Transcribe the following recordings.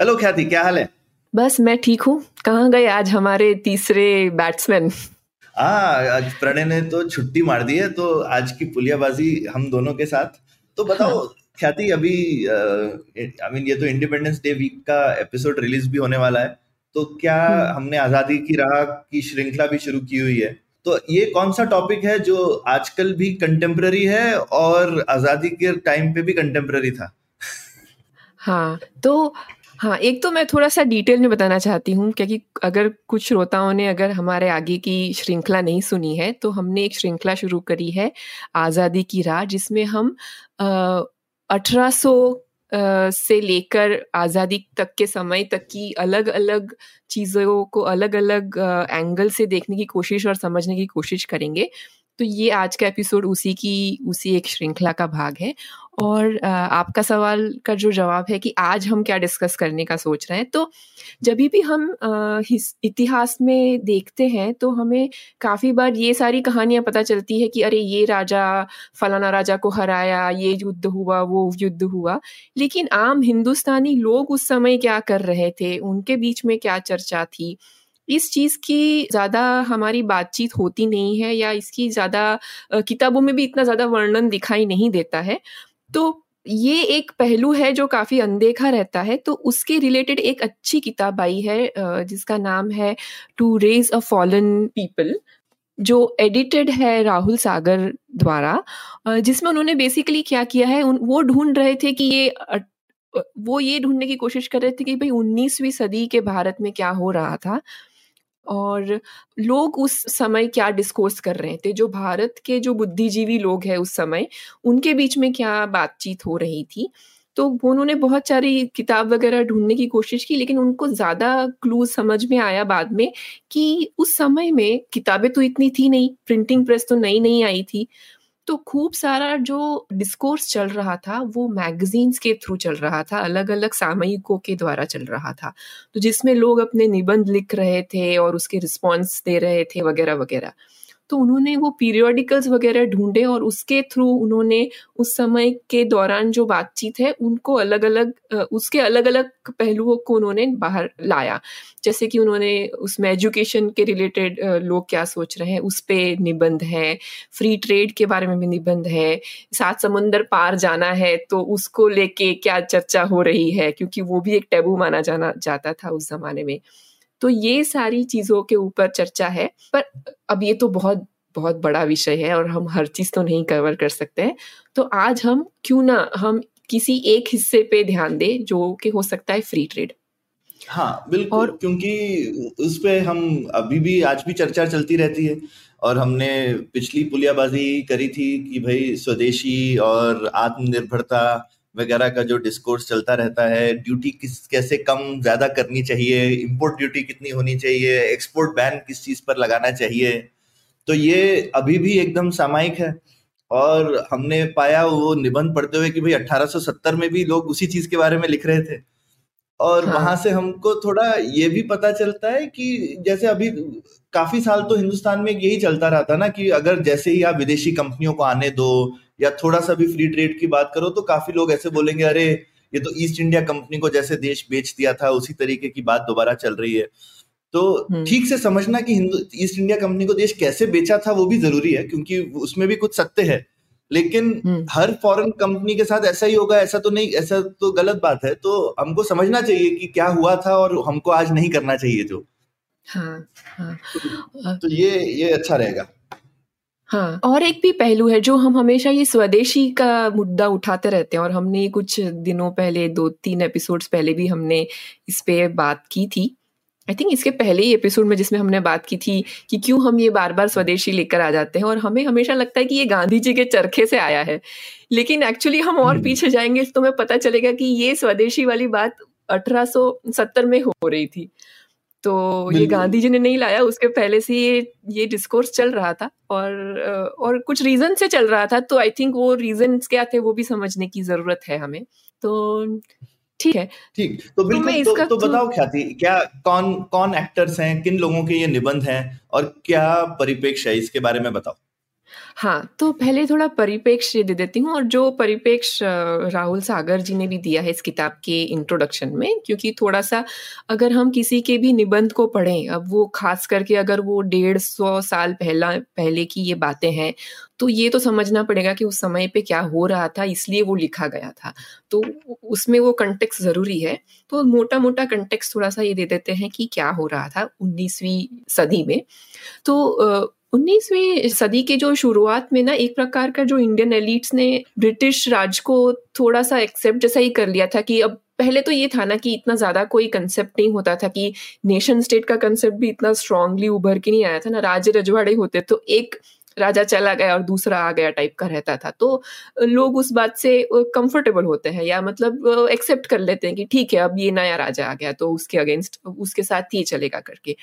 Hello ख्याति क्या हाल है? बस मैं ठीक हूँ। कहाँ गए आज हमारे तीसरे बैट्समैन हाँ आज प्रणय ने तो छुट्टी मार दी है तो आज की पुलियाबाजी हम दोनों के साथ। तो बताओ हाँ। ख्याति अभी आई मीन ये तो इंडिपेंडेंस डे वीक का एपिसोड रिलीज़ भी होने वाला है तो क्या हम्म। हमने आज़ादी की राह की श्रृंखला भी शुरू की हुई है? तो ये कौन सा टॉपिक है जो आजकल भी कंटेम्प्ररी है और आज़ादी के टाइम पे भी कंटेम्प्ररी था? हाँ तो हाँ एक तो मैं थोड़ा सा डिटेल में बताना चाहती हूँ, क्योंकि अगर कुछ श्रोताओं ने अगर हमारे आगे की श्रृंखला नहीं सुनी है तो हमने एक श्रृंखला शुरू करी है, आज़ादी की राह, जिसमें हम अठारह सौ से लेकर आज़ादी तक के समय तक की अलग अलग चीज़ों को अलग अलग एंगल से देखने की कोशिश और समझने की कोशिश करेंगे। तो ये आज का एपिसोड उसी की, उसी एक श्रृंखला का भाग है। और आपका सवाल का जो जवाब है कि आज हम क्या डिस्कस करने का सोच रहे हैं तो जब भी हम इतिहास में देखते हैं तो हमें काफ़ी बार ये सारी कहानियाँ पता चलती है कि अरे, ये राजा, फलाना राजा को हराया, ये युद्ध हुआ, वो युद्ध हुआ। लेकिन आम हिंदुस्तानी लोग उस समय क्या कर रहे थे? उनके बीच में क्या चर्चा थी? इस चीज़ की ज़्यादा हमारी बातचीत होती नहीं है या इसकी ज़्यादा किताबों में भी इतना ज़्यादा वर्णन दिखाई नहीं देता है। तो ये एक पहलू है जो काफ़ी अनदेखा रहता है। तो उसके रिलेटेड एक अच्छी किताब आई है जिसका नाम है to raise a fallen people जो एडिटेड है राहुल सागर द्वारा। जिसमें उन्होंने बेसिकली क्या किया है वो ढूंढ रहे थे कि ये वो ये ढूँढने की कोशिश कर रहे थे कि भाई 19वीं सदी के भारत में क्या हो रहा था। और लोग उस समय क्या डिस्कोर्स कर रहे थे? जो भारत के जो बुद्धिजीवी लोग हैं उस समय, उनके बीच में क्या बातचीत हो रही थी? तो उन्होंने बहुत सारी किताब वगैरह ढूँढने की कोशिश की, लेकिन उनको ज़्यादा क्लू समझ में आया बाद में कि उस समय में किताबें तो इतनी थी नहीं प्रिंटिंग प्रेस तो नई नई आई थी। तो खूब सारा जो डिस्कोर्स चल रहा था, वो मैगजीन्स के थ्रू चल रहा था अलग अलग सामयिकों के द्वारा चल रहा था। तो जिसमें लोग अपने निबंध लिख रहे थे और उसके रिस्पॉन्स दे रहे थे, वगैरह वगैरह। तो उन्होंने वो पीरियोडिकल्स वगैरह ढूंढे और उसके थ्रू उन्होंने उस समय के दौरान जो बातचीत है, उनको अलग अलग उसके अलग अलग पहलुओं को उन्होंने बाहर लाया। जैसे कि उन्होंने उसमें एजुकेशन के रिलेटेड लोग क्या सोच रहे हैं, उस पर निबंध है फ्री ट्रेड के बारे में भी निबंध है सात समुंदर पार जाना है तो उसको लेके क्या चर्चा हो रही है, क्योंकि वो भी एक टैबू माना जाना, जाता था उस जमाने में। तो ये सारी चीज़ों के ऊपर चर्चा है पर अब ये तो बहुत बहुत बड़ा विषय है और हम हर चीज़ तो नहीं कवर कर सकते हैं। तो आज हम क्यों ना हम किसी एक हिस्से पे ध्यान दें जो कि हो सकता है फ्री ट्रेड हाँ बिल्कुल और क्योंकि उस पर हम अभी भी आज भी चर्चा चलती रहती है और हमने पिछली पुलियाबाजी करी थी कि भाई स्वदेशी और आत्मनिर्भरता वगैरह का जो डिस्कोर्स चलता रहता है ड्यूटी किस कैसे कम ज़्यादा करनी चाहिए इम्पोर्ट ड्यूटी कितनी होनी चाहिए एक्सपोर्ट बैन किस चीज़ पर लगाना चाहिए? तो ये अभी भी एकदम सामायिक है। और हमने पाया वो निबंध पढ़ते हुए कि भाई 1870 में भी लोग उसी चीज़ के बारे में लिख रहे थे। और हाँ. वहाँ से हमको थोड़ा ये भी पता चलता है कि जैसे अभी काफ़ी साल तो हिंदुस्तान में यही चलता रहा था ना कि अगर जैसे ही आप विदेशी कंपनियों को आने दो या थोड़ा सा भी फ्री ट्रेड की बात करो तो काफ़ी लोग ऐसे बोलेंगे अरे ये तो ईस्ट इंडिया कंपनी को जैसे देश बेच दिया था उसी तरीके की बात दोबारा चल रही है तो हम्म। ठीक से समझना कि हिंदू ईस्ट इंडिया कंपनी को देश कैसे बेचा था वो भी ज़रूरी है क्योंकि उसमें भी कुछ सत्य है लेकिन हम्म। हर फॉरेन कंपनी के साथ ऐसा ही होगा ऐसा तो नहीं ऐसा तो गलत बात है तो हमको समझना चाहिए कि क्या हुआ था और हमको आज नहीं करना चाहिए जो हाँ, हाँ. तो, तो ये ये अच्छा रहेगा हाँ। और एक भी पहलू है जो हम हमेशा ये स्वदेशी का मुद्दा उठाते रहते हैं और हमने कुछ दिनों पहले दो तीन एपिसोड्स पहले भी हमने इस पे बात की थी। आई थिंक इसके पहले ही एपिसोड में जिसमें हमने बात की थी कि क्यों हम ये बार बार स्वदेशी लेकर आ जाते हैं और हमें हमेशा लगता है कि ये गांधी जी के चरखे से आया है। लेकिन एक्चुअली हम और हम्म। पीछे जाएँगे तो हमें पता चलेगा कि ये स्वदेशी वाली बात 1870 में हो रही थी। तो ये गांधी जी ने नहीं लाया उसके पहले से ये ये डिस्कोर्स चल रहा था और और कुछ रीजन से चल रहा था तो आई थिंक वो रीजन क्या थे वो भी समझने की ज़रूरत है हमें। तो ठीक है। ठीक तो, तो बिल्कुल तो, तो, तो बताओ क्या थी क्या कौन कौन एक्टर्स हैं किन लोगों के ये निबंध हैं और क्या परिपेक्ष है इसके बारे में बताओ। हाँ तो पहले थोड़ा परिप्रेक्ष्य दे देती हूँ और जो परिप्रेक्ष्य राहुल सागर जी ने भी दिया है इस किताब के इंट्रोडक्शन में, क्योंकि थोड़ा सा अगर हम किसी के भी निबंध को पढ़ें, अब वो खास करके अगर वो डेढ़ सौ साल पहला, पहले की ये बातें हैं तो ये तो समझना पड़ेगा कि उस समय पे क्या हो रहा था, इसलिए वो लिखा गया था। तो उसमें वो कंटेक्स ज़रूरी है तो मोटा मोटा कंटेक्स थोड़ा सा ये दे देते हैं कि क्या हो रहा था उन्नीसवीं सदी में। तो उन्नीसवीं सदी के जो शुरुआत में ना एक प्रकार का जो इंडियन एलिट्स ने ब्रिटिश राज को थोड़ा सा एक्सेप्ट जैसा ही कर लिया था कि अब पहले तो ये था ना कि इतना ज़्यादा कोई कंसेप्ट नहीं होता था कि नेशन स्टेट का कंसेप्ट भी इतना स्ट्रांगली उभर के नहीं आया था ना राज्य रजवाड़े होते तो एक राजा चला गया और दूसरा आ गया टाइप का रहता था। तो लोग उस बात से कंफर्टेबल होते हैं या मतलब एक्सेप्ट कर लेते हैं कि ठीक है, अब ये नया राजा आ गया तो उसके अगेंस्ट उसके साथ ही चलेगा करके।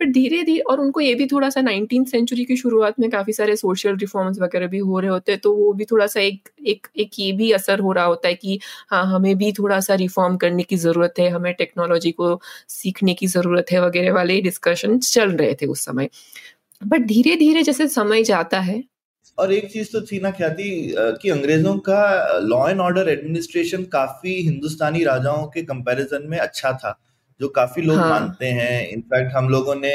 पर धीरे धीरे और उनको ये भी थोड़ा सा नाइनटीन सेंचुरी की शुरुआत में काफ़ी सारे सोशल रिफॉर्म्स वगैरह भी हो रहे होते हैं तो वो भी थोड़ा सा एक एक एक ये भी असर हो रहा होता है कि हाँ हमें भी थोड़ा सा रिफॉर्म करने की ज़रूरत है, हमें टेक्नोलॉजी को सीखने की ज़रूरत है, वगैरह वाले डिस्कशन चल रहे थे उस समय। बट धीरे धीरे जैसे समय जाता है। और एक चीज़ तो थी ना ख्याति कि अंग्रेज़ों का लॉ एंड ऑर्डर एडमिनिस्ट्रेशन काफ़ी हिंदुस्तानी राजाओं के कंपैरिजन में अच्छा था जो काफ़ी लोग हाँ. मानते हैं। इनफैक्ट हम लोगों ने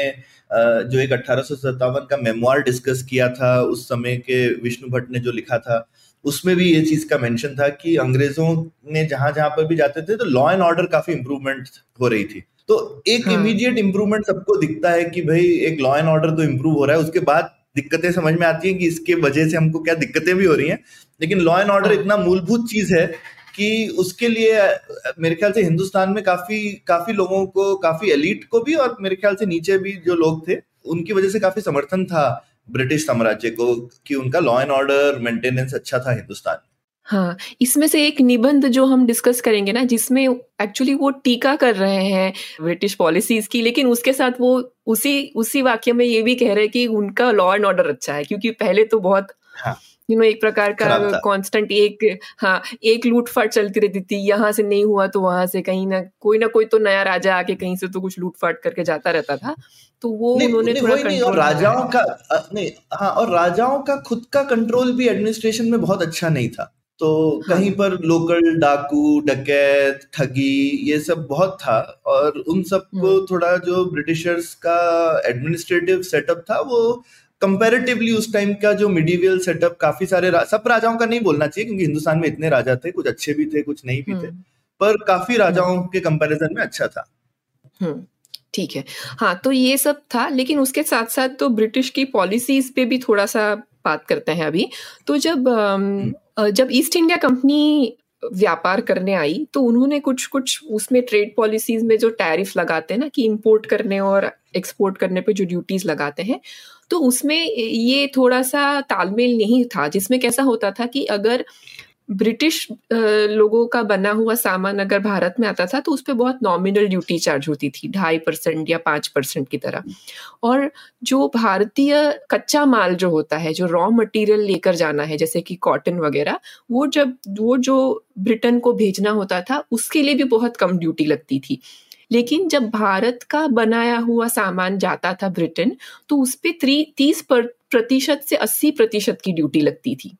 जो एक अठारह का मेमोर डिस्कस किया था उस समय के विष्णु भट्ट ने जो लिखा था उसमें भी ये चीज़ का मेंशन था कि अंग्रेज़ों ने जहाँ जहाँ पर भी जाते थे तो लॉ एंड ऑर्डर काफ़ी इंप्रूवमेंट हो रही थी। तो एक इमीडिएट हाँ. इंप्रूवमेंट सबको दिखता है कि भाई एक लॉ एंड ऑर्डर तो इम्प्रूव हो रहा है उसके बाद दिक्कतें समझ में आती हैं कि इसके वजह से हमको क्या दिक्कतें भी हो रही हैं। लेकिन लॉ एंड ऑर्डर इतना मूलभूत चीज़ है कि उसके लिए मेरे ख्याल से हिंदुस्तान में काफ़ी काफ़ी लोगों को काफ़ी एलिट को भी और मेरे ख्याल से नीचे भी जो लोग थे उनकी वजह से काफ़ी समर्थन था ब्रिटिश साम्राज्य को कि उनका लॉ एंड ऑर्डर मेंटेनेंस अच्छा था हिंदुस्तान हाँ इसमें से एक निबंध जो हम डिस्कस करेंगे ना जिसमें एक्चुअली वो टीका कर रहे हैं ब्रिटिश पॉलिसीज़ की लेकिन उसके साथ वो उसी उसी वाक्य में ये भी कह रहे हैं कि उनका लॉ एंड ऑर्डर अच्छा है क्योंकि पहले तो बहुत हाँ. यू नो एक प्रकार का कांस्टेंट एक हाँ एक लूटफाट चलती रहती थी यहाँ से नहीं हुआ तो वहाँ से कहीं ना कोई ना कोई तो नया राजा आके कहीं से तो कुछ लूटफाट करके जाता रहता था तो वो उन्होंने थोड़ा नहीं, और राजाओं का नहीं हाँ और राजाओं का खुद का कंट्रोल भी एडमिनिस्ट्रेशन में बहुत अच्छा नहीं था। तो हाँ. कहीं पर लोकल डाकू डकैत ठगी ये सब बहुत था और उन सबको हम्म। थोड़ा जो ब्रिटिशर्स का एडमिनिस्ट्रेटिव सेटअप था वो कंपैरेटिवली उस टाइम का जो मिडिवियल सेटअप काफ़ी सारे रा, सब राजाओं का नहीं बोलना चाहिए क्योंकि हिंदुस्तान में इतने राजा थे कुछ अच्छे भी थे कुछ नहीं भी थे हम्म। पर काफ़ी राजाओं के कंपैरिजन में अच्छा था ठीक है हाँ तो ये सब था लेकिन उसके साथ साथ तो ब्रिटिश की पॉलिसीज़ पे भी थोड़ा सा बात करते हैं अभी तो जब हम्म। जब ईस्ट इंडिया कंपनी व्यापार करने आई तो उन्होंने कुछ कुछ उसमें ट्रेड पॉलिसीज़ में जो टैरिफ लगाते हैं ना, कि इंपोर्ट करने और एक्सपोर्ट करने पे जो ड्यूटीज़ लगाते हैं तो उसमें ये थोड़ा सा तालमेल नहीं था, जिसमें कैसा होता था कि अगर ब्रिटिश लोगों का बना हुआ सामान अगर भारत में आता था तो उस पर बहुत नॉमिनल ड्यूटी चार्ज होती थी, ढाई परसेंट या पाँच परसेंट की तरह। और जो भारतीय कच्चा माल जो होता है, जो रॉ मटेरियल लेकर जाना है, जैसे कि कॉटन वगैरह, वो जब, वो जो ब्रिटेन को भेजना होता था, उसके लिए भी बहुत कम ड्यूटी लगती थी। लेकिन जब भारत का बनाया हुआ सामान जाता था ब्रिटेन तो उस पर तीस प्रतिशत से अस्सी प्रतिशत की ड्यूटी लगती थी।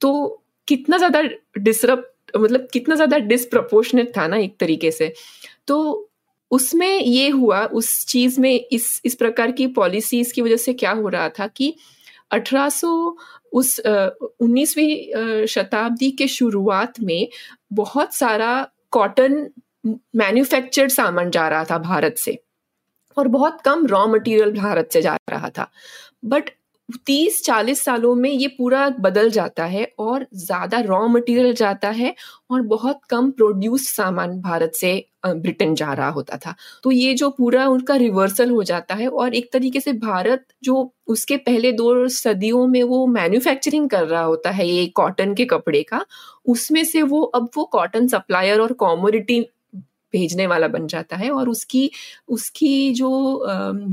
तो कितना ज़्यादा डिसरप्ट मतलब कितना ज़्यादा डिसप्रपोर्शनेट था ना एक तरीके से। तो उसमें ये हुआ, उस चीज़ में इस इस प्रकार की पॉलिसीज़ की वजह से क्या हो रहा था कि 1800 उस उन्नीसवीं शताब्दी के शुरुआत में बहुत सारा कॉटन मैन्युफैक्चर्ड सामान जा रहा था भारत से और बहुत कम रॉ मटेरियल भारत से जा रहा था। बट तीस चालीस सालों में ये पूरा बदल जाता है और ज़्यादा रॉ मटेरियल जाता है और बहुत कम प्रोड्यूस सामान भारत से ब्रिटेन जा रहा होता था। तो ये जो पूरा उनका रिवर्सल हो जाता है और एक तरीके से भारत जो उसके पहले दो सदियों में वो मैन्युफैक्चरिंग कर रहा होता है ये कॉटन के कपड़े का, उसमें से वो अब वो कॉटन सप्लायर और कॉमोडिटी भेजने वाला बन जाता है और उसकी उसकी जो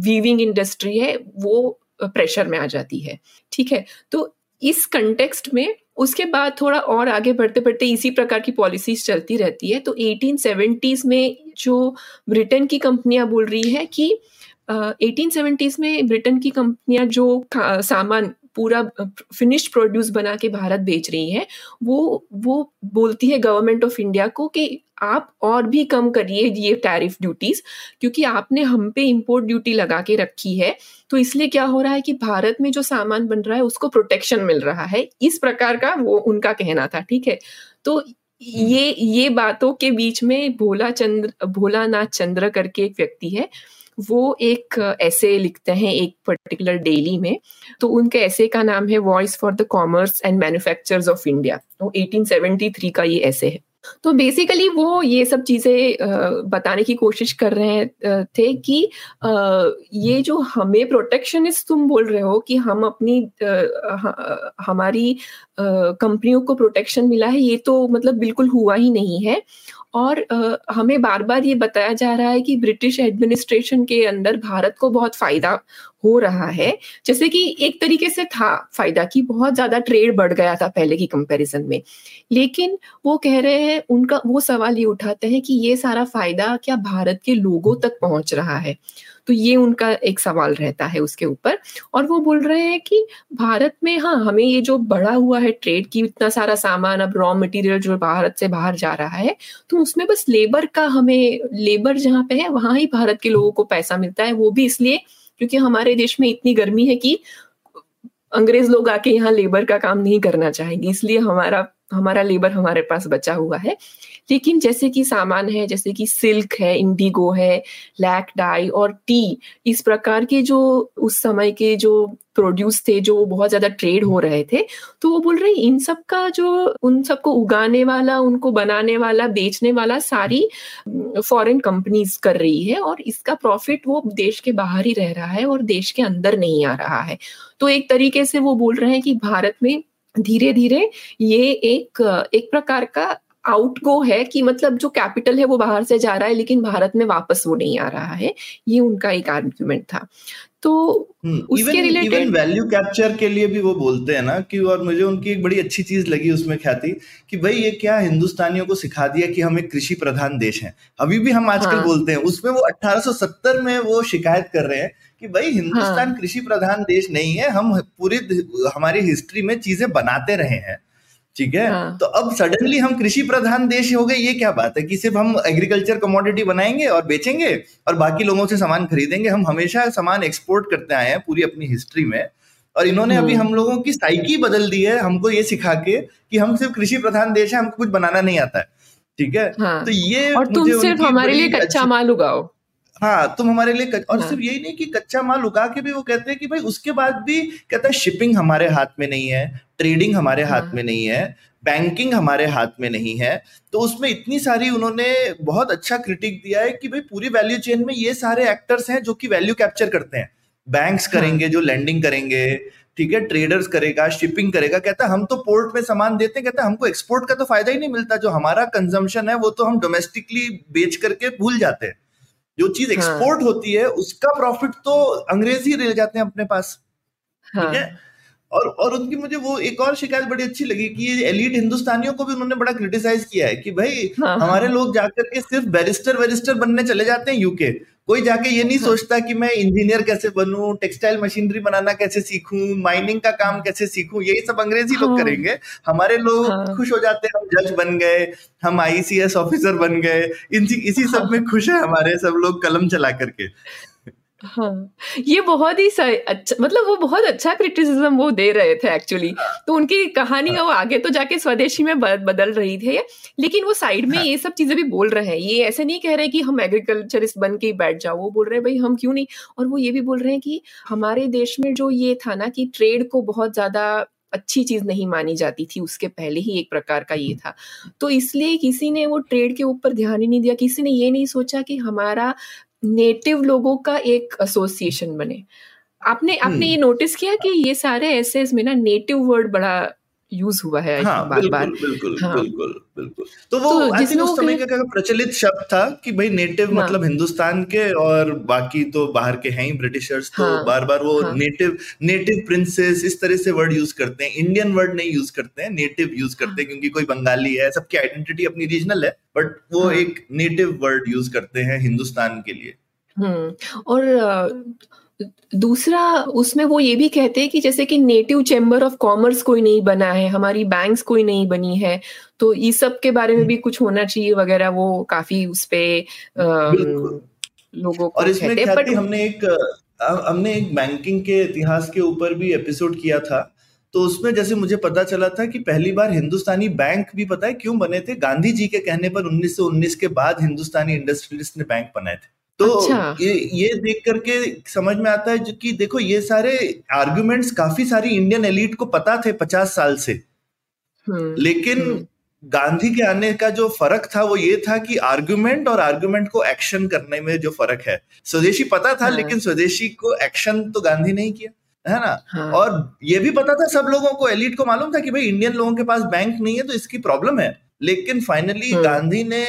वीविंग इंडस्ट्री है वो प्रेशर में आ जाती है। ठीक है? तो इस कंटेक्स्ट में उसके बाद थोड़ा और आगे बढ़ते बढ़ते इसी प्रकार की पॉलिसीज़ चलती रहती है। तो 1870s में जो ब्रिटेन की कंपनियाँ बोल रही है कि एटीन uh, में ब्रिटेन की कंपनियाँ जो सामान पूरा फिनिश्ड प्रोड्यूस बना के भारत बेच रही है, वो वो बोलती है गवर्नमेंट ऑफ़ इंडिया को कि आप और भी कम करिए ये टैरिफ ड्यूटीज़ क्योंकि आपने हम पे इंपोर्ट ड्यूटी लगा के रखी है तो इसलिए क्या हो रहा है कि भारत में जो सामान बन रहा है उसको प्रोटेक्शन मिल रहा है। इस प्रकार का वो उनका कहना था, ठीक है? तो ये ये बातों के बीच में भोला चंद्र, भोलानाथ चंद्र करके एक व्यक्ति है वो एक ऐसे लिखते हैं एक पर्टिकुलर डेली में। तो उनके ऐसे का नाम है voice for the commerce and manufacture of India तो 1873 का ये ऐसे है। तो बेसिकली वो ये सब चीज़ें बताने की कोशिश कर रहे थे कि ये जो हमें प्रोटेक्शनिस्ट तुम बोल रहे हो कि हम अपनी हमारी कंपनियों को प्रोटेक्शन मिला है, ये तो मतलब बिल्कुल हुआ ही नहीं है। और हमें बार बार ये बताया जा रहा है कि ब्रिटिश एडमिनिस्ट्रेशन के अंदर भारत को बहुत फ़ायदा हो रहा है। जैसे कि एक तरीके से था फ़ायदा कि बहुत ज़्यादा ट्रेड बढ़ गया था पहले की कंपैरिजन में। लेकिन वो कह रहे हैं, उनका वो सवाल ये उठाते हैं कि ये सारा फ़ायदा क्या भारत के लोगों तक पहुँच रहा है? तो ये उनका एक सवाल रहता है उसके ऊपर। और वो बोल रहे हैं कि भारत में हाँ हमें ये जो बढ़ा हुआ है ट्रेड की इतना सारा सामान, अब रॉ मटेरियल जो भारत से बाहर जा रहा है तो उसमें बस लेबर का हमें लेबर जहाँ पे है, वहाँ ही भारत के लोगों को पैसा मिलता है। वो भी इसलिए क्योंकि हमारे देश में इतनी गर्मी है कि अंग्रेज़ लोग आके यहाँ लेबर का काम नहीं करना चाहेंगे। इसलिए हमारा हमारा लेबर हमारे पास बचा हुआ है। लेकिन जैसे कि सामान है, जैसे कि सिल्क है, इंडिगो है लैक डाई और टी, इस प्रकार के जो उस समय के जो प्रोड्यूस थे, जो बहुत ज़्यादा ट्रेड हो रहे थे तो वो बोल रहे इन सब का जो, उन सबको उगाने वाला, उनको बनाने वाला, बेचने वाला सारी फॉरेन कंपनीज़ कर रही है और इसका प्रॉफिट वो देश के बाहर ही रह रहा है और देश के अंदर नहीं आ रहा है। तो एक तरीके से वो बोल रहे हैं कि भारत में धीरे धीरे ये एक एक प्रकार का आउट गो है कि मतलब जो कैपिटल है वो बाहर से जा रहा है लेकिन भारत में वापस वो नहीं आ रहा है ये उनका एक आर्ग्यूमेंट था तो हम्म, उसके रिलेटेड वैल्यू कैप्चर के लिए भी वो बोलते हैं ना कि और मुझे उनकी एक बड़ी अच्छी चीज़ लगी उसमें ख्याति कि भाई ये क्या हिंदुस्तानियों को सिखा दिया कि हम एक कृषि प्रधान देश हैं अभी भी हम आजकल हाँ. बोलते हैं उसमें वो 1870 में वो शिकायत कर रहे हैं कि भाई हिंदुस्तान हाँ. कृषि प्रधान देश नहीं है हम पूरी हमारी हिस्ट्री में चीज़ें बनाते रहे हैं ठीक है हाँ. तो अब सडनली हम कृषि प्रधान देश हो गए ये क्या बात है कि सिर्फ़ हम एग्रीकल्चर कमोडिटी बनाएँगे और बेचेंगे और बाकी लोगों से सामान खरीदेंगे हम हमेशा सामान एक्सपोर्ट करते आए हैं पूरी अपनी हिस्ट्री में और इन्होंने अभी हम्म। हम लोगों की साइकी बदल दी है हमको ये सिखा के कि हम सिर्फ़ कृषि प्रधान देश है हमको कुछ बनाना नहीं आता है ठीक है हाँ. तो ये और तुम सिर्फ़ हमारे लिए कच्चा माल उगाओ हाँ तुम हमारे लिए कच... और हाँ. सिर्फ़ यही नहीं कि कच्चा माल उगा के भी वो कहते हैं कि भाई उसके बाद भी कहता है शिपिंग हमारे हाथ में नहीं है ट्रेडिंग हमारे हाँ. हाथ में नहीं है बैंकिंग हमारे हाथ में नहीं है तो उसमें इतनी सारी उन्होंने बहुत अच्छा क्रिटिक दिया है कि भाई पूरी वैल्यू चेन में ये सारे एक्टर्स हैं जो कि वैल्यू कैप्चर करते हैं बैंक्स हाँ। करेंगे जो लैंडिंग करेंगे ठीक है ट्रेडर्स करेगा शिपिंग करेगा कहता हम तो पोर्ट में सामान देते हैं कहता हमको एक्सपोर्ट का तो फ़ायदा ही नहीं मिलता जो हमारा कंजम्पशन है वो तो हम डोमेस्टिकली बेच करके भूल जाते हैं जो चीज़ एक्सपोर्ट हाँ. होती है उसका प्रॉफिट तो अंग्रेज़ ही ले जाते हैं अपने पास ठीक हाँ. है और और उनकी मुझे वो एक और शिकायत बड़ी अच्छी लगी कि ये एलिट हिंदुस्तानियों को भी उन्होंने बड़ा क्रिटिसाइज किया है कि भाई हाँ, हाँ। हमारे लोग जाकर के सिर्फ़ बैरिस्टर वेरिस्टर बनने चले जाते हैं यूके कोई जाके ये नहीं हाँ। सोचता कि मैं इंजीनियर कैसे बनूं टेक्सटाइल मशीनरी बनाना कैसे सीखूं माइनिंग का काम कैसे सीखूं यही सब अंग्रेज़ी हाँ, लोग करेंगे हमारे लोग हाँ, खुश हो जाते हैं हम जज बन गए हम आईसीएस ऑफिसर बन गए इसी सब हाँ। में खुश है हमारे सब लोग कलम चला करके हाँ, ये बहुत ही अच्छा मतलब वो बहुत अच्छा क्रिटिसिज्म वो दे रहे थे एक्चुअली तो उनकी कहानी वो आगे तो जाके स्वदेशी में बदल रही थी। लेकिन वो साइड में हाँ। ये सब चीज़ें भी बोल रहे हैं। ये ऐसे नहीं कह रहे कि हम एग्रीकल्चरिस्ट बन के बैठ जाओ। वो बोल रहे हैं भाई हम क्यों नहीं? और वो ये भी बोल रहे हैं कि हमारे देश में जो ये था ना कि ट्रेड को बहुत ज़्यादा अच्छी चीज़ नहीं मानी जाती थी उसके पहले ही एक प्रकार का ये था। तो इसलिए किसी ने वो ट्रेड के ऊपर ध्यान ही नहीं दिया। किसी ने ये नहीं सोचा कि हमारा नेटिव लोगों का एक एसोसिएशन बने आपने आपने हम्म। ये नोटिस किया कि ये सारे ऐसे में ना नेटिव वर्ड बड़ा यूज़ हुआ है हाँ, बार बिल्कुल, बार बिल्कुल हाँ। बिल्कुल बिल्कुल। तो वो तो आई थिंक उस समय का प्रचलित शब्द था कि भाई नेटिव हाँ। मतलब हिंदुस्तान के और बाकी तो बाहर के हैं ही ब्रिटिशर्स तो हाँ बार बार वो हाँ। नेटिव नेटिव प्रिंसेस इस तरह से वर्ड यूज़ करते हैं इंडियन वर्ड नहीं यूज़ करते हैं नेटिव यूज़ करते हाँ हैं क्योंकि कोई बंगाली है सबकी आइडेंटिटी अपनी रीजनल है बट वो हाँ। एक नेटिव वर्ड यूज़ करते हैं हिंदुस्तान के लिए। हम्म और दूसरा उसमें वो ये भी कहते हैं कि जैसे कि नेटिव चैम्बर ऑफ़ कॉमर्स कोई नहीं बना है हमारी बैंक्स कोई नहीं बनी है तो इस सब के बारे में भी कुछ होना चाहिए वगैरह वो काफ़ी उस पे लोगों और इसमें कहते बट हमने एक हमने एक बैंकिंग के इतिहास के ऊपर भी एपिसोड किया था तो उसमें जैसे मुझे पता चला था कि पहली बार हिंदुस्तानी बैंक भी पता है क्यों बने थे? गांधी जी के कहने पर 1919 के बाद हिंदुस्तानी इंडस्ट्रियलिस्ट ने बैंक बनाए थे। तो अच्छा। ये ये देख करके समझ में आता है कि देखो ये सारे आर्गुमेंट्स काफ़ी सारी इंडियन एलिट को पता थे पचास साल से। हम्म लेकिन हम्म। गांधी के आने का जो फ़र्क था वो ये था कि आर्गुमेंट और आर्गुमेंट को एक्शन करने में जो फ़र्क है। स्वदेशी पता था हाँ। लेकिन स्वदेशी को एक्शन तो गांधी नहीं किया है ना? हाँ। और ये भी पता था सब लोगों को एलिट को मालूम था कि भाई इंडियन लोगों के पास बैंक नहीं है तो इसकी प्रॉब्लम है। लेकिन फाइनली हम्म। गांधी ने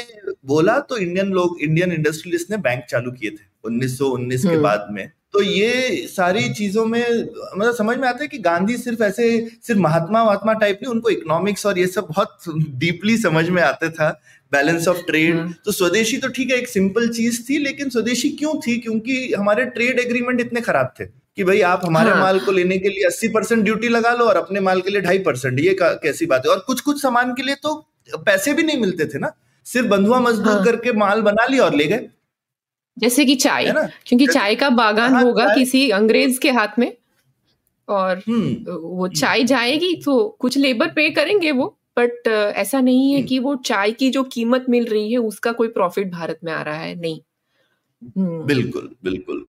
बोला तो इंडियन लोग इंडियन इंडस्ट्रियलिस्ट ने बैंक चालू किए थे 1919 के हम्म। बाद में। तो ये सारी चीज़ों में मतलब समझ में आता है कि गांधी सिर्फ़ ऐसे सिर्फ़ महात्मा महात्मा टाइप नहीं उनको इकोनॉमिक्स और ये सब बहुत डीपली समझ में आते था। बैलेंस ऑफ़ ट्रेड तो स्वदेशी तो ठीक है एक सिंपल चीज़ थी लेकिन स्वदेशी क्यों थी? क्योंकि हमारे ट्रेड एग्रीमेंट इतने खराब थे कि भाई आप हमारे हाँ। माल को लेने के लिए अस्सी परसेंट ड्यूटी लगा लो और अपने माल के लिए ढाई परसेंट ये कैसी बात है? और कुछ कुछ सामान के लिए तो पैसे भी नहीं मिलते थे ना। सिर्फ़ बंधुआ मजदूर हाँ। करके माल बना लिया और ले गए। जैसे कि चाय है ना? क्योंकि चाय का बागान हाँ होगा किसी अंग्रेज़ के हाथ में और हम्म। वो चाय जाएगी तो कुछ लेबर पे करेंगे वो बट ऐसा नहीं है हम्म, कि वो चाय की जो कीमत मिल रही है उसका कोई प्रॉफिट भारत में आ रहा है नहीं। हम्म। बिल्कुल बिल्कुल।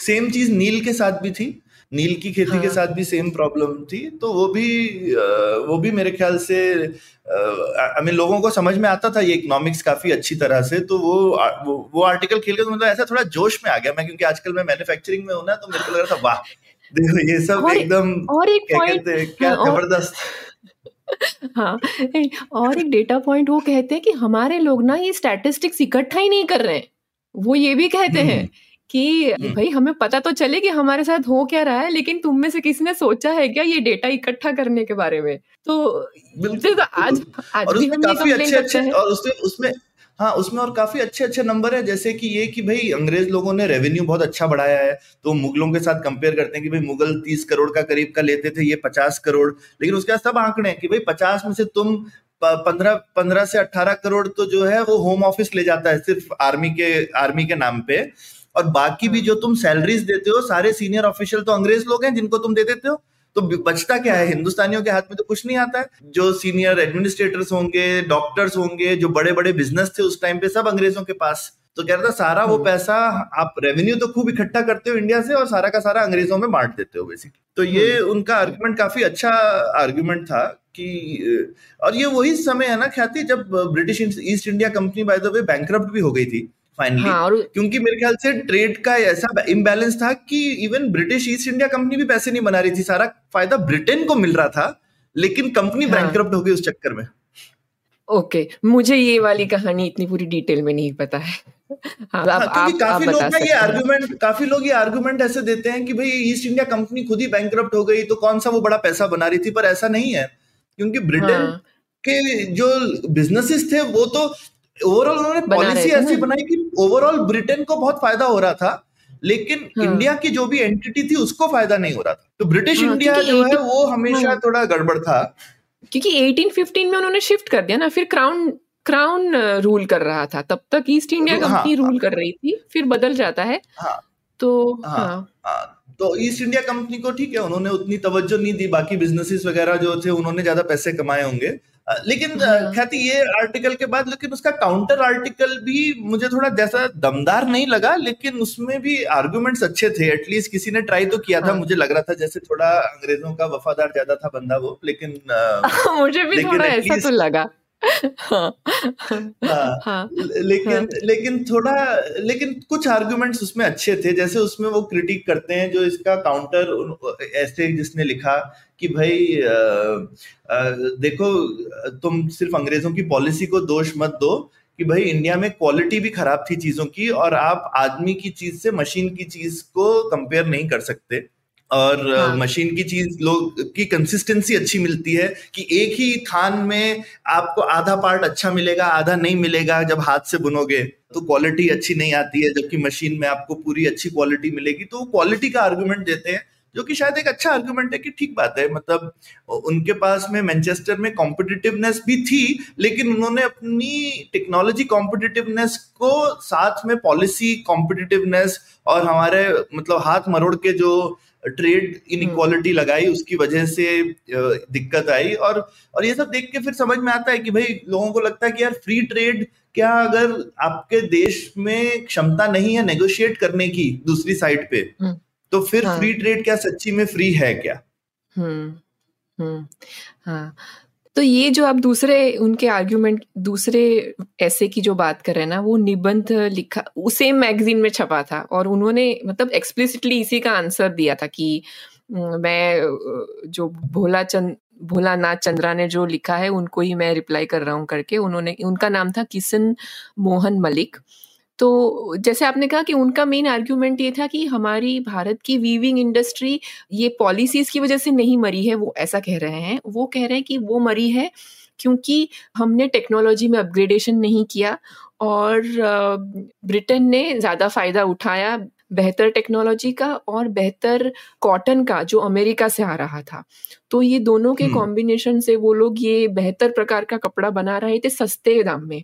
सेम चीज़ नील के साथ भी थी। नील की खेती हाँ. के हाँ साथ भी सेम प्रॉब्लम थी तो वो भी वो भी मेरे ख्याल से आई मीन लोगों को समझ में आता था ये इकोनॉमिक्स काफ़ी अच्छी तरह से तो वो वो, वो आर्टिकल खेल के तो मतलब ऐसा थोड़ा जोश में आ गया मैं क्योंकि आजकल मैं मैन्युफैक्चरिंग में हूँ ना तो मेरे को लग रहा था वाह देखो ये सब और एकदम और एक क्या कहते हैं क्या हाँ ज़बरदस्त हाँ और एक डेटा पॉइंट वो कहते हैं कि हमारे लोग ना ये स्टैटिस्टिक्स इकट्ठा ही नहीं कर रहे हैं वो ये भी कहते हैं हम्म कि हम्म। भाई हमें पता तो चले कि हमारे साथ हो क्या रहा है लेकिन तुम में से किसी ने सोचा है क्या ये डेटा इकट्ठा करने के बारे में? तो बिल्कुल तो आज आज और भी उसमें हम काफ़ी अच्छे अच्छे और उसमें उसमें हाँ उसमें और काफ़ी अच्छे अच्छे नंबर है जैसे कि ये कि भाई अंग्रेज़ लोगों ने रेवेन्यू बहुत अच्छा बढ़ाया है तो मुगलों के साथ कंपेयर करते हैं कि भाई मुगल तीस करोड़ का करीब का लेते थे ये पचास करोड़ लेकिन उसके बाद सब आंकड़े हैं कि भाई पचास में से तुम पंद्रह पंद्रह से अट्ठारह करोड़ तो जो है वो होम ऑफ़िस ले जाता है सिर्फ़ आर्मी के आर्मी के नाम पे। और बाकी भी जो तुम सैलरीज देते हो सारे सीनियर ऑफिशियल तो अंग्रेज़ लोग हैं जिनको तुम दे देते हो। तो बचता क्या है? हिंदुस्तानियों के हाथ में तो कुछ नहीं आता है। जो सीनियर एडमिनिस्ट्रेटर्स होंगे डॉक्टर्स होंगे जो बड़े बड़े बिज़नेस थे उस टाइम पे सब अंग्रेज़ों के पास। तो कह रहा था सारा वो हम्म। पैसा आप रेवेन्यू तो खूब इकट्ठा करते हो इंडिया से और सारा का सारा अंग्रेज़ों में बांट देते हो बेसिकली तो ये हम्म। उनका आर्ग्यूमेंट काफ़ी अच्छा आर्ग्यूमेंट था कि और ये वही समय है ना ख्याति जब British East India Company by the way bankrupt भी हो गई थी। फाइनली हाँ और क्योंकि मेरे ख्याल से ट्रेड का ऐसा इम्बैलेंस था कि even British East India Company भी पैसे नहीं बना रही थी। सारा फ़ायदा ब्रिटेन को मिल रहा था लेकिन कंपनी हाँ। हो गई उस चक्कर में। ओके मुझे ये वाली कहानी इतनी पूरी डिटेल में नहीं पता है। हाँ हाँ आप क्योंकि आप काफ़ी लोग ना ये आर्गुमेंट काफ़ी लोग ये आर्गुमेंट ऐसे देते हैं कि भाई ईस्ट इंडिया कंपनी खुद ही बैंकरप्ट हो गई तो कौन सा वो बड़ा पैसा बना रही थी? पर ऐसा नहीं है। क्योंकि ब्रिटेन हाँ। के जो बिजनेसेस थे वो तो ओवरऑल उन्होंने पॉलिसी ऐसी बनाई कि ओवरऑल ब्रिटेन को बहुत फ़ायदा हो रहा था लेकिन हाँ। इंडिया की जो भी एंटिटी थी उसको फ़ायदा नहीं हो रहा था। तो ब्रिटिश हाँ इंडिया जो है वो हमेशा हाँ। थोड़ा गड़बड़ था। क्योंकि 1815 में उन्होंने शिफ्ट कर दिया ना फिर क्राउन क्राउन रूल कर रहा था। तब तक ईस्ट इंडिया कंपनी रूल कर रही थी फिर बदल जाता है। हाँ। तो हाँ हाँ। हाँ। तो ईस्ट इंडिया कंपनी को ठीक है उन्होंने उतनी तवज्जो नहीं दी बाकी बिजनेसेस वगैरह जो थे उन्होंने ज़्यादा पैसे कमाए होंगे। लेकिन हाँ। ख्याति ये आर्टिकल के बाद लेकिन उसका काउंटर आर्टिकल भी मुझे थोड़ा जैसा दमदार नहीं लगा लेकिन उसमें भी आर्गुमेंट्स अच्छे थे। एटलीस्ट किसी ने ट्राई तो किया था हाँ। मुझे लग रहा था जैसे थोड़ा अंग्रेज़ों का वफादार ज़्यादा था बंदा वो लेकिन मुझे भी थोड़ा ऐसा तो लगा। हाँ, हाँ, हाँ, लेकिन हाँ. लेकिन थोड़ा लेकिन कुछ आर्गुमेंट्स उसमें अच्छे थे। जैसे उसमें वो क्रिटिक करते हैं जो इसका काउंटर ऐसे जिसने लिखा कि भाई आ, आ, देखो तुम सिर्फ़ अंग्रेज़ों की पॉलिसी को दोष मत दो कि भाई इंडिया में क्वालिटी भी खराब थी चीज़ों की और आप आदमी की चीज़ से मशीन की चीज़ को कंपेयर नहीं कर सकते। और हाँ. मशीन की चीज़ लोग की कंसिस्टेंसी अच्छी मिलती है कि एक ही थान में आपको आधा पार्ट अच्छा मिलेगा आधा नहीं मिलेगा जब हाथ से बुनोगे। तो क्वालिटी अच्छी नहीं आती है जबकि मशीन में आपको पूरी अच्छी क्वालिटी मिलेगी। तो क्वालिटी का आर्गुमेंट देते हैं जो कि शायद एक अच्छा आर्गुमेंट है कि ठीक बात है। मतलब उनके पास में मैनचेस्टर में कॉम्पिटिटिवनेस भी थी लेकिन उन्होंने अपनी टेक्नोलॉजी कॉम्पिटिटिवनेस को साथ में पॉलिसी कॉम्पिटिटिवनेस और हमारे मतलब हाथ मरोड़ के जो ट्रेड इनक्वालिटी हम्म। लगाई उसकी वजह से दिक्कत आई और और ये सब देख के फिर समझ में आता है कि भाई लोगों को लगता है कि यार फ्री ट्रेड क्या अगर आपके देश में क्षमता नहीं है नेगोशिएट करने की दूसरी साइड पे हम्म। तो फिर हाँ. फ्री ट्रेड क्या सच्ची में फ्री है क्या हम्म हम्म हाँ तो ये जो आप दूसरे, उनके आर्ग्यूमेंट दूसरे ऐसे की जो बात कर रहे हैं ना, वो निबंध लिखा सेम मैगजीन में छपा था और उन्होंने मतलब एक्सप्लिसिटली इसी का आंसर दिया था कि मैं जो भोला चंद, भोलानाथ चंद्रा ने जो लिखा है, उनको ही मैं रिप्लाई कर रहा हूँ करके। उन्होंने, उनका नाम था किशन मोहन मलिक। तो जैसे आपने कहा कि उनका मेन आर्ग्यूमेंट ये था कि हमारी भारत की वीविंग इंडस्ट्री ये पॉलिसीज़ की वजह से नहीं मरी है, वो ऐसा कह रहे हैं। वो कह रहे हैं कि वो मरी है क्योंकि हमने टेक्नोलॉजी में अपग्रेडेशन नहीं किया और ब्रिटेन ने ज़्यादा फ़ायदा उठाया बेहतर टेक्नोलॉजी का और बेहतर कॉटन का जो अमेरिका से आ रहा था तो ये दोनों के कॉम्बिनेशन हम्म। से वो लोग ये बेहतर प्रकार का कपड़ा बना रहे थे सस्ते दाम में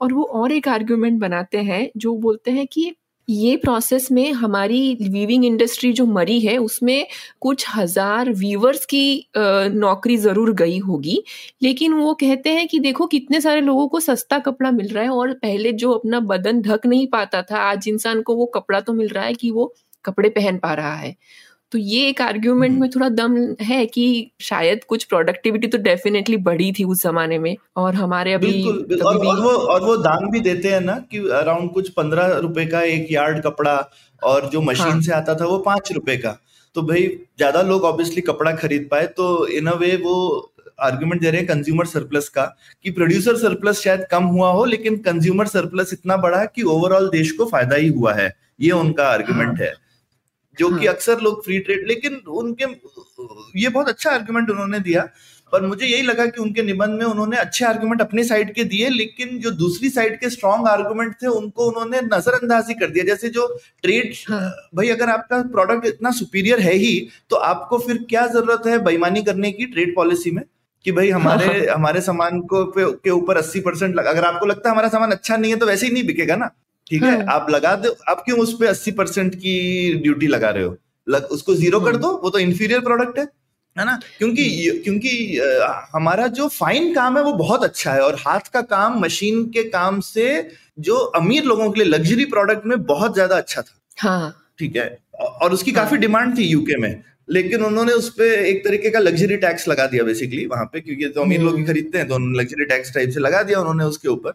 और वो और एक आर्ग्यूमेंट बनाते हैं जो बोलते हैं कि ये प्रोसेस में हमारी वीविंग इंडस्ट्री जो मरी है, उसमें कुछ हज़ार वीवर्स की नौकरी ज़रूर गई होगी। लेकिन वो कहते हैं कि देखो कितने सारे लोगों को सस्ता कपड़ा मिल रहा है और पहले जो अपना बदन ढक नहीं पाता था, आज इंसान को वो कपड़ा तो मिल रहा है कि वो कपड़े पहन पा रहा है। तो ये एक आर्ग्यूमेंट हम्म। में थोड़ा दम है कि शायद कुछ प्रोडक्टिविटी तो डेफिनेटली बढ़ी थी उस जमाने में और हमारे अभी बिल्कुल, बिल्कुल और, और वो और वो दाम भी देते हैं ना कि अराउंड कुछ पंद्रह रुपए का एक यार्ड कपड़ा और जो मशीन हाँ. से आता था वो पाँच रुपए का तो भाई ज़्यादा लोग ऑब्वियसली कपड़ा खरीद पाए तो इन अ वे वो आर्ग्यूमेंट दे रहे हैं कंज्यूमर सरप्लस का कि प्रोड्यूसर सरप्लस शायद कम हुआ हो लेकिन कंज्यूमर सरप्लस इतना बड़ा कि ओवरऑल देश को फ़ायदा ही हुआ है ये उनका आर्ग्यूमेंट हाँ. है जो कि हाँ। अक्सर लोग फ्री ट्रेड लेकिन उनके ये बहुत अच्छा आर्ग्यूमेंट उन्होंने दिया पर मुझे यही लगा कि उनके निबंध में उन्होंने अच्छे आर्गुमेंट अपनी साइड के दिए लेकिन जो दूसरी साइड के स्ट्रॉन्ग आर्गुमेंट थे उनको उन्होंने नजरअंदाज ही कर दिया जैसे जो ट्रेड। भाई अगर आपका प्रोडक्ट इतना सुपीरियर है ही तो आपको फिर क्या ज़रूरत है बेईमानी करने की ट्रेड पॉलिसी में कि भाई हमारे हाँ। हमारे सामान को के ऊपर अस्सी परसेंट अगर आपको लगता है हमारा सामान अच्छा नहीं है तो वैसे ही नहीं बिकेगा ना ठीक है? हाँ। आप लगा दो। आप क्यों उस पर अस्सी परसेंट की ड्यूटी लगा रहे हो? लग, उसको ज़ीरो कर हाँ। दो वो तो इंफीरियर प्रोडक्ट है है ना? क्योंकि क्योंकि हमारा जो फाइन काम है वो बहुत अच्छा है और हाथ का काम मशीन के काम से जो अमीर लोगों के लिए लग्जरी प्रोडक्ट में बहुत ज़्यादा अच्छा था। हाँ। ठीक है? और उसकी हाँ. काफ़ी डिमांड थी यूके में लेकिन उन्होंने उस पर एक तरीके का लग्जरी टैक्स लगा दिया बेसिकली वहाँ पे क्योंकि तो अमीर लोग ही। खरीदते हैं तो उन्होंने लग्जरी टैक्स टाइप से लगा दिया उन्होंने उसके ऊपर।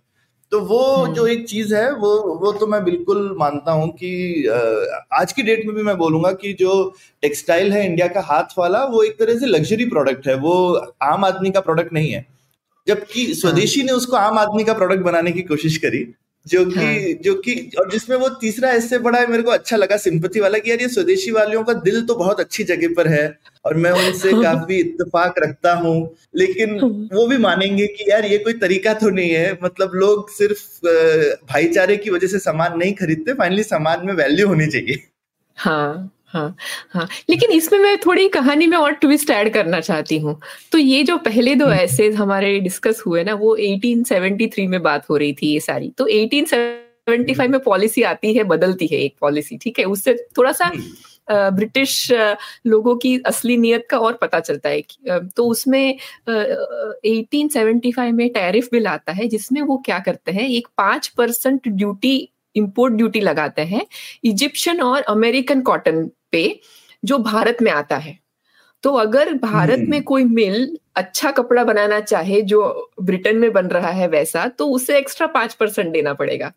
तो वो हम्म। जो एक चीज़ है वो वो तो मैं बिल्कुल मानता हूँ कि आज की डेट में भी मैं बोलूँगा कि जो टेक्सटाइल है इंडिया का हाथ वाला वो एक तरह से लग्जरी प्रोडक्ट है वो आम आदमी का प्रोडक्ट नहीं है जबकि हाँ। स्वदेशी ने उसको आम आदमी का प्रोडक्ट बनाने की कोशिश करी जो कि हाँ. जो कि और जिसमें वो तीसरा इससे बड़ा है मेरे को अच्छा लगा सिंपति वाला कि यार ये स्वदेशी वालियों का दिल तो बहुत अच्छी जगह पर है और मैं उनसे। काफ़ी इत्तेफाक रखता हूँ। लेकिन। वो भी मानेंगे कि यार ये कोई तरीका तो नहीं है। मतलब लोग सिर्फ़ भाईचारे की वजह से सामान नहीं खरीदते फाइनली सामान में वैल्यू होनी चाहिए। हाँ हाँ हाँ। लेकिन इसमें मैं थोड़ी कहानी में और ट्विस्ट ऐड करना चाहती हूँ। तो ये जो पहले दो हम्म। ऐसे हमारे डिस्कस हुए ना वो 1873 में बात हो रही थी ये सारी। तो 1875 में पॉलिसी आती है बदलती है एक पॉलिसी ठीक है? उससे थोड़ा सा ब्रिटिश हम्म। लोगों की असली नियत का और पता चलता है तो उसमें 1875 में टैरिफ बिल आता है जिसमें वो क्या करते हैं एक पाँच परसेंट ड्यूटी इंपोर्ट ड्यूटी लगाते हैं इजिप्शियन और अमेरिकन कॉटन पे जो भारत में आता है तो अगर भारत में कोई मिल अच्छा कपड़ा बनाना चाहे जो ब्रिटेन में बन रहा है वैसा तो उसे एक्स्ट्रा पाँच परसेंट देना पड़ेगा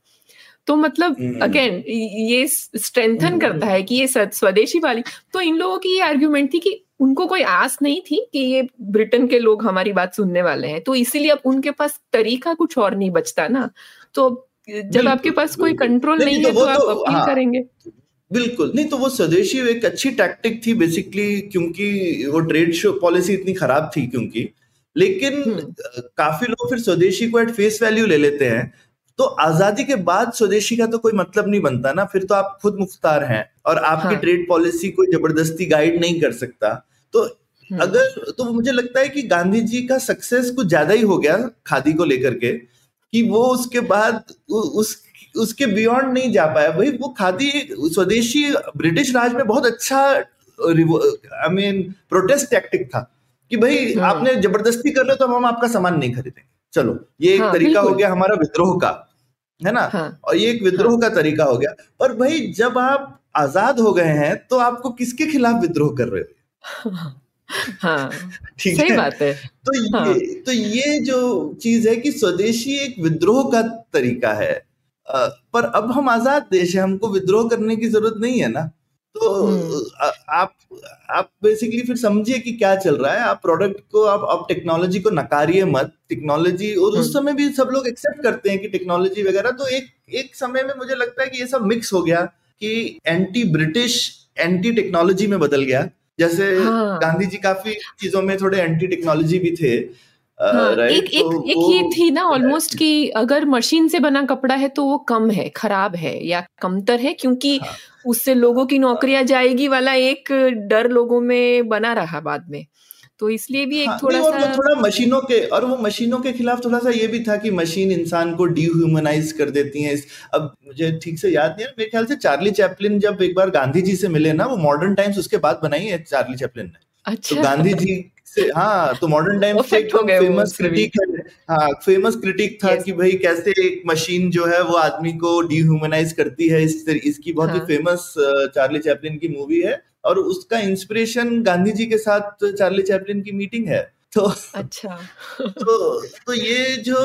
तो मतलब अगेन ये स्ट्रेंथन करता है कि ये स्वदेशी वाली। तो इन लोगों की ये आर्ग्यूमेंट थी कि उनको कोई आस नहीं थी कि ये ब्रिटेन के लोग हमारी बात सुनने वाले हैं। तो इसीलिए अब उनके पास तरीका कुछ और नहीं बचता ना। तो जब आपके पास कोई कंट्रोल नहीं, नहीं है तो, तो आप तो, अपील हाँ, करेंगे। बिल्कुल। नहीं तो वो स्वदेशी एक अच्छी टैक्टिक थी बेसिकली क्योंकि वो ट्रेड शो पॉलिसी इतनी खराब थी क्योंकि। लेकिन हम्म। काफ़ी लोग फिर स्वदेशी को एट फेस वैल्यू ले लेते हैं। तो आज़ादी के बाद स्वदेशी का तो कोई मतलब नहीं बनता ना फिर तो आप खुद मुख्तार हैं और आपकी हाँ। ट्रेड पॉलिसी कोई ज़बरदस्ती गाइड नहीं कर सकता तो हम्म। अगर तो मुझे लगता है कि गांधी जी का सक्सेस कुछ ज़्यादा ही हो गया खादी को लेकर के कि वो उसके बाद उस उसके बियॉन्ड नहीं जा पाया भाई वो खादी स्वदेशी ब्रिटिश राज में बहुत अच्छा आई मीन प्रोटेस्ट टैक्टिक था कि भाई हाँ। आपने ज़बरदस्ती कर लो तो हम आपका सामान नहीं खरीदेंगे चलो ये एक हाँ, तरीका हो गया हमारा विद्रोह का है ना? हाँ, और ये एक विद्रोह हाँ, का तरीका हो गया। पर भाई जब आप आज़ाद हो गए हैं तो आपको किसके खिलाफ विद्रोह कर रहे हो? हाँ ठीक सही है? बात है। तो हाँ. ये तो ये जो चीज़ है कि स्वदेशी एक विद्रोह का तरीका है। पर अब हम आज़ाद देश है हमको विद्रोह करने की ज़रूरत नहीं है ना? तो हम्म। आप आप बेसिकली फिर समझिए कि क्या चल रहा है आप प्रोडक्ट को आप आप टेक्नोलॉजी को नकारिए मत टेक्नोलॉजी और उस हम्म। समय भी सब लोग एक्सेप्ट करते हैं कि टेक्नोलॉजी वगैरह तो एक एक समय में मुझे लगता है कि ये सब मिक्स हो गया कि एंटी ब्रिटिश एंटी टेक्नोलॉजी में बदल गया जैसे हाँ. गांधी जी काफ़ी चीज़ों में थोड़े एंटी टेक्नोलॉजी भी थे हाँ, uh, एक एक तो एक ये थी ना ऑलमोस्ट कि अगर मशीन से बना कपड़ा है तो वो कम है खराब है या कमतर है क्योंकि हाँ. उससे लोगों की नौकरियाँ जाएगी वाला एक डर लोगों में बना रहा बाद में। तो इसलिए भी एक हाँ, थोड़ा सा थोड़ा मशीनों के और वो मशीनों के खिलाफ थोड़ा सा ये भी था कि मशीन इंसान को डिह्यूमनाइज कर देती है। अब मुझे ठीक से याद नहीं है मेरे ख्याल से चार्ली चैपलिन जब एक बार गांधी जी से मिले ना वो मॉडर्न टाइम्स उसके बाद बनाई है चार्ली चैपलिन ने। तो अच्छा। तो गांधी जी हाँ तो मॉडर्न टाइम से एकदम फ़ेमस क्रिटिक हाँ फ़ेमस क्रिटिक था कि भाई कैसे एक मशीन जो है वो आदमी को डिह्यूमनाइज करती है इस इसकी बहुत ही फ़ेमस चार्ली चैपलिन की मूवी है और उसका इंस्पिरेशन गांधी जी के साथ चार्ली चैपलिन की मीटिंग है। तो अच्छा। तो तो ये जो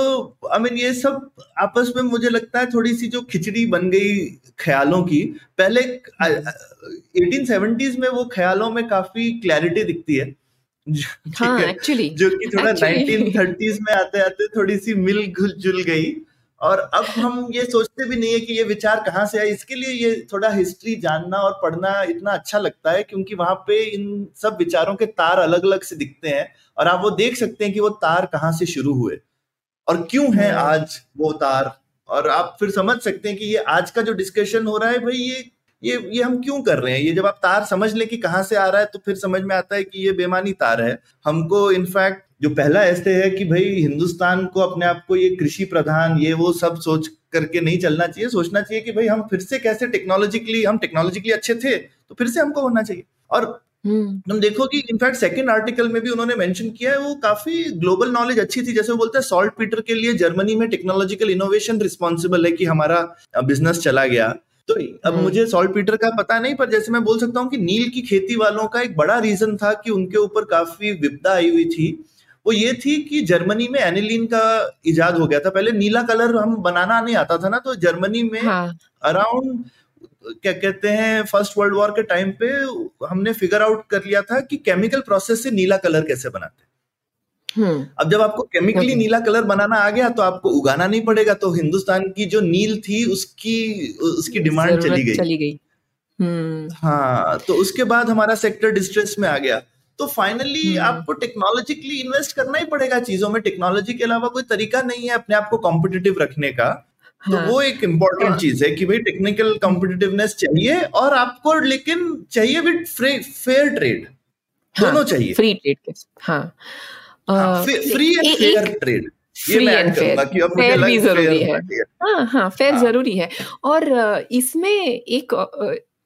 आई मीन ये सब आपस में मुझे लगता है थोड़ी सी जो खिचड़ी बन गई ख्यालों की पहले एटीन सेवेंटीज में वो ख्यालों में काफ़ी क्लैरिटी दिखती है। हाँ, एक्चुअली जो कि थोड़ा नाइनटीन थर्टीज में आते आते थोड़ी सी मिल जुल गई। और अब हम ये सोचते भी नहीं है कि ये विचार कहाँ से आए। इसके लिए ये थोड़ा हिस्ट्री जानना और पढ़ना इतना अच्छा लगता है क्योंकि वहाँ पे इन सब विचारों के तार अलग अलग से दिखते हैं और आप वो देख सकते हैं कि वो तार कहाँ से शुरू हुए। और क्यों है हाँ। आज वो तार? और आप फिर समझ सकते हैं कि ये आज का जो डिस्कशन हो रहा है भाई ये ये ये हम क्यों कर रहे हैं? ये जब आप तार समझ ले कि कहाँ से आ रहा है तो फिर समझ में आता है कि ये बेमानी तार है। हमको इनफैक्ट जो पहला ऐसे है कि भाई हिंदुस्तान को अपने आप को ये कृषि प्रधान ये वो सब सोच करके नहीं चलना चाहिए। सोचना चाहिए कि भाई हम फिर से कैसे टेक्नोलॉजिकली हम टेक्नोलॉजिकली अच्छे थे तो फिर से हमको होना चाहिए। और हम्म। तुम देखो कि इनफैक्ट सेकंड आर्टिकल में भी उन्होंने मेंशन किया है वो काफ़ी ग्लोबल नॉलेज अच्छी थी। जैसे वो बोलते हैं सॉल्ट पीटर के लिए जर्मनी में टेक्नोलॉजिकल इनोवेशन रिस्पॉन्सिबल है कि हमारा बिज़नेस चला गया। तो अब हम्म। मुझे सॉल्ट पीटर का पता नहीं पर जैसे मैं बोल सकता हूँ कि नील की खेती वालों का एक बड़ा रीजन था कि उनके ऊपर काफ़ी विपदा आई हुई थी वो ये थी कि जर्मनी में एनिलीन का इजाद हो गया था पहले नीला कलर हम बनाना नहीं आता था ना तो जर्मनी में अराउंड हाँ. क्या कहते हैं फ़र्स्ट वर्ल्ड वॉर के टाइम पे हमने फिगर आउट कर लिया था कि केमिकल प्रोसेस से नीला कलर कैसे बनाते हम्म। अब जब आपको केमिकली नीला कलर बनाना आ गया तो आपको उगाना नहीं पड़ेगा। तो हिंदुस्तान की जो नील थी उसकी उसकी डिमांड चली गई। चली गई। हम्म। हाँ तो उसके बाद हमारा सेक्टर डिस्ट्रेस में आ गया। तो फाइनली हम्म। आपको टेक्नोलॉजिकली इन्वेस्ट करना ही पड़ेगा चीज़ों में। टेक्नोलॉजी के अलावा कोई तरीका नहीं है अपने आप को कॉम्पिटिटिव रखने का। तो हाँ. वो एक इम्पोर्टेंट हाँ. चीज़ है कि भाई टेक्निकल कॉम्पिटिटिवनेस चाहिए और आपको लेकिन चाहिए भी फेयर ट्रेड हाँ, दोनों चाहिए। फ्री ट्रेड के। हाँ। Free and fair trade free and fair भी ज़रूरी है हाँ हाँ फेयर हाँ. ज़रूरी है और इसमें एक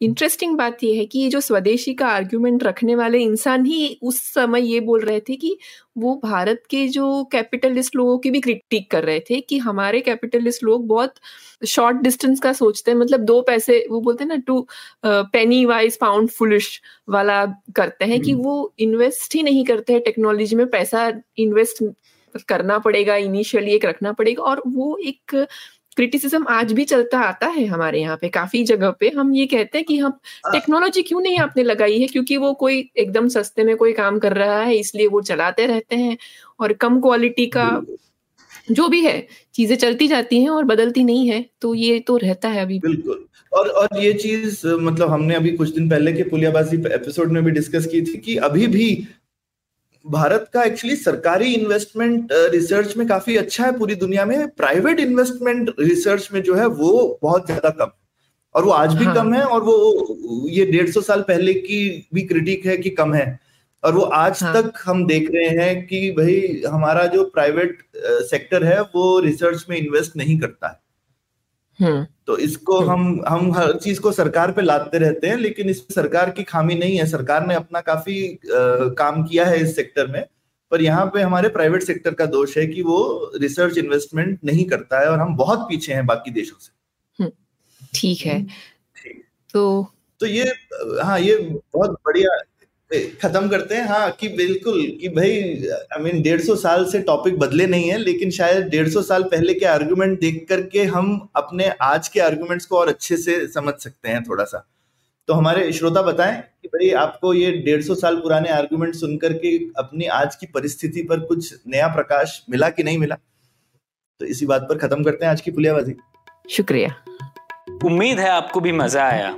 इंटरेस्टिंग बात यह है कि ये जो स्वदेशी का आर्ग्यूमेंट रखने वाले इंसान ही उस समय ये बोल रहे थे कि वो भारत के जो कैपिटलिस्ट लोगों की भी क्रिटिक कर रहे थे कि हमारे कैपिटलिस्ट लोग बहुत शॉर्ट डिस्टेंस का सोचते हैं मतलब दो पैसे वो बोलते हैं ना to penny wise pound foolish वाला करते हैं कि हम्म। वो इन्वेस्ट ही नहीं करते हैं टेक्नोलॉजी में पैसा इन्वेस्ट करना पड़ेगा इनिशियली एक रखना पड़ेगा और वो एक क्रिटिसिज्म आज भी चलता आता है हमारे यहाँ पे। काफ़ी जगह पे हम ये कहते हैं कि हम टेक्नोलॉजी क्यों नहीं आपने लगाई है? क्योंकि वो कोई एकदम सस्ते में कोई काम कर रहा है इसलिए वो चलाते रहते हैं और कम क्वालिटी का जो भी है चीज़ें चलती जाती हैं और बदलती नहीं है तो ये तो रहता है अभी। बिल्कुल। और और ये चीज़ मतलब हमने अभी कुछ दिन पहले के पुलियाबाजी एपिसोड में भी डिस्कस की थी कि अभी भी भारत का एक्चुअली सरकारी इन्वेस्टमेंट रिसर्च में काफ़ी अच्छा है पूरी दुनिया में प्राइवेट इन्वेस्टमेंट रिसर्च में जो है वो बहुत ज़्यादा कम और वो आज भी हाँ. कम है और वो ये डेढ़ सौ साल पहले की भी क्रिटिक है कि कम है और वो आज हाँ. तक हम देख रहे हैं कि भाई हमारा जो प्राइवेट सेक्टर है वो रिसर्च में इन्वेस्ट नहीं करता है। तो इसको हम्म। हम हम हर चीज़ को सरकार पे लाते रहते हैं लेकिन इस सरकार की खामी नहीं है। सरकार ने अपना काफ़ी आ, काम किया है इस सेक्टर में पर यहाँ पे हमारे प्राइवेट सेक्टर का दोष है कि वो रिसर्च इन्वेस्टमेंट नहीं करता है और हम बहुत पीछे हैं बाकी देशों से। हम्म, ठीक है। तो तो ये हाँ ये बहुत बढ़िया खत्म करते हैं हाँ कि बिल्कुल कि भाई आई मीन डेढ़ सौ साल से टॉपिक बदले नहीं है लेकिन शायद डेढ़ सौ साल पहले के आर्गुमेंट देख करके हम अपने आज के आर्गुमेंट्स को और अच्छे से समझ सकते हैं थोड़ा सा। तो हमारे श्रोता बताएँ कि भाई आपको ये डेढ़ सौ साल पुराने आर्गुमेंट सुन करके अपनी आज की परिस्थिति पर कुछ नया प्रकाश मिला कि नहीं मिला? तो इसी बात पर खत्म करते हैं आज की पुलियाबाजी। शुक्रिया। उम्मीद है आपको भी मज़ा आया।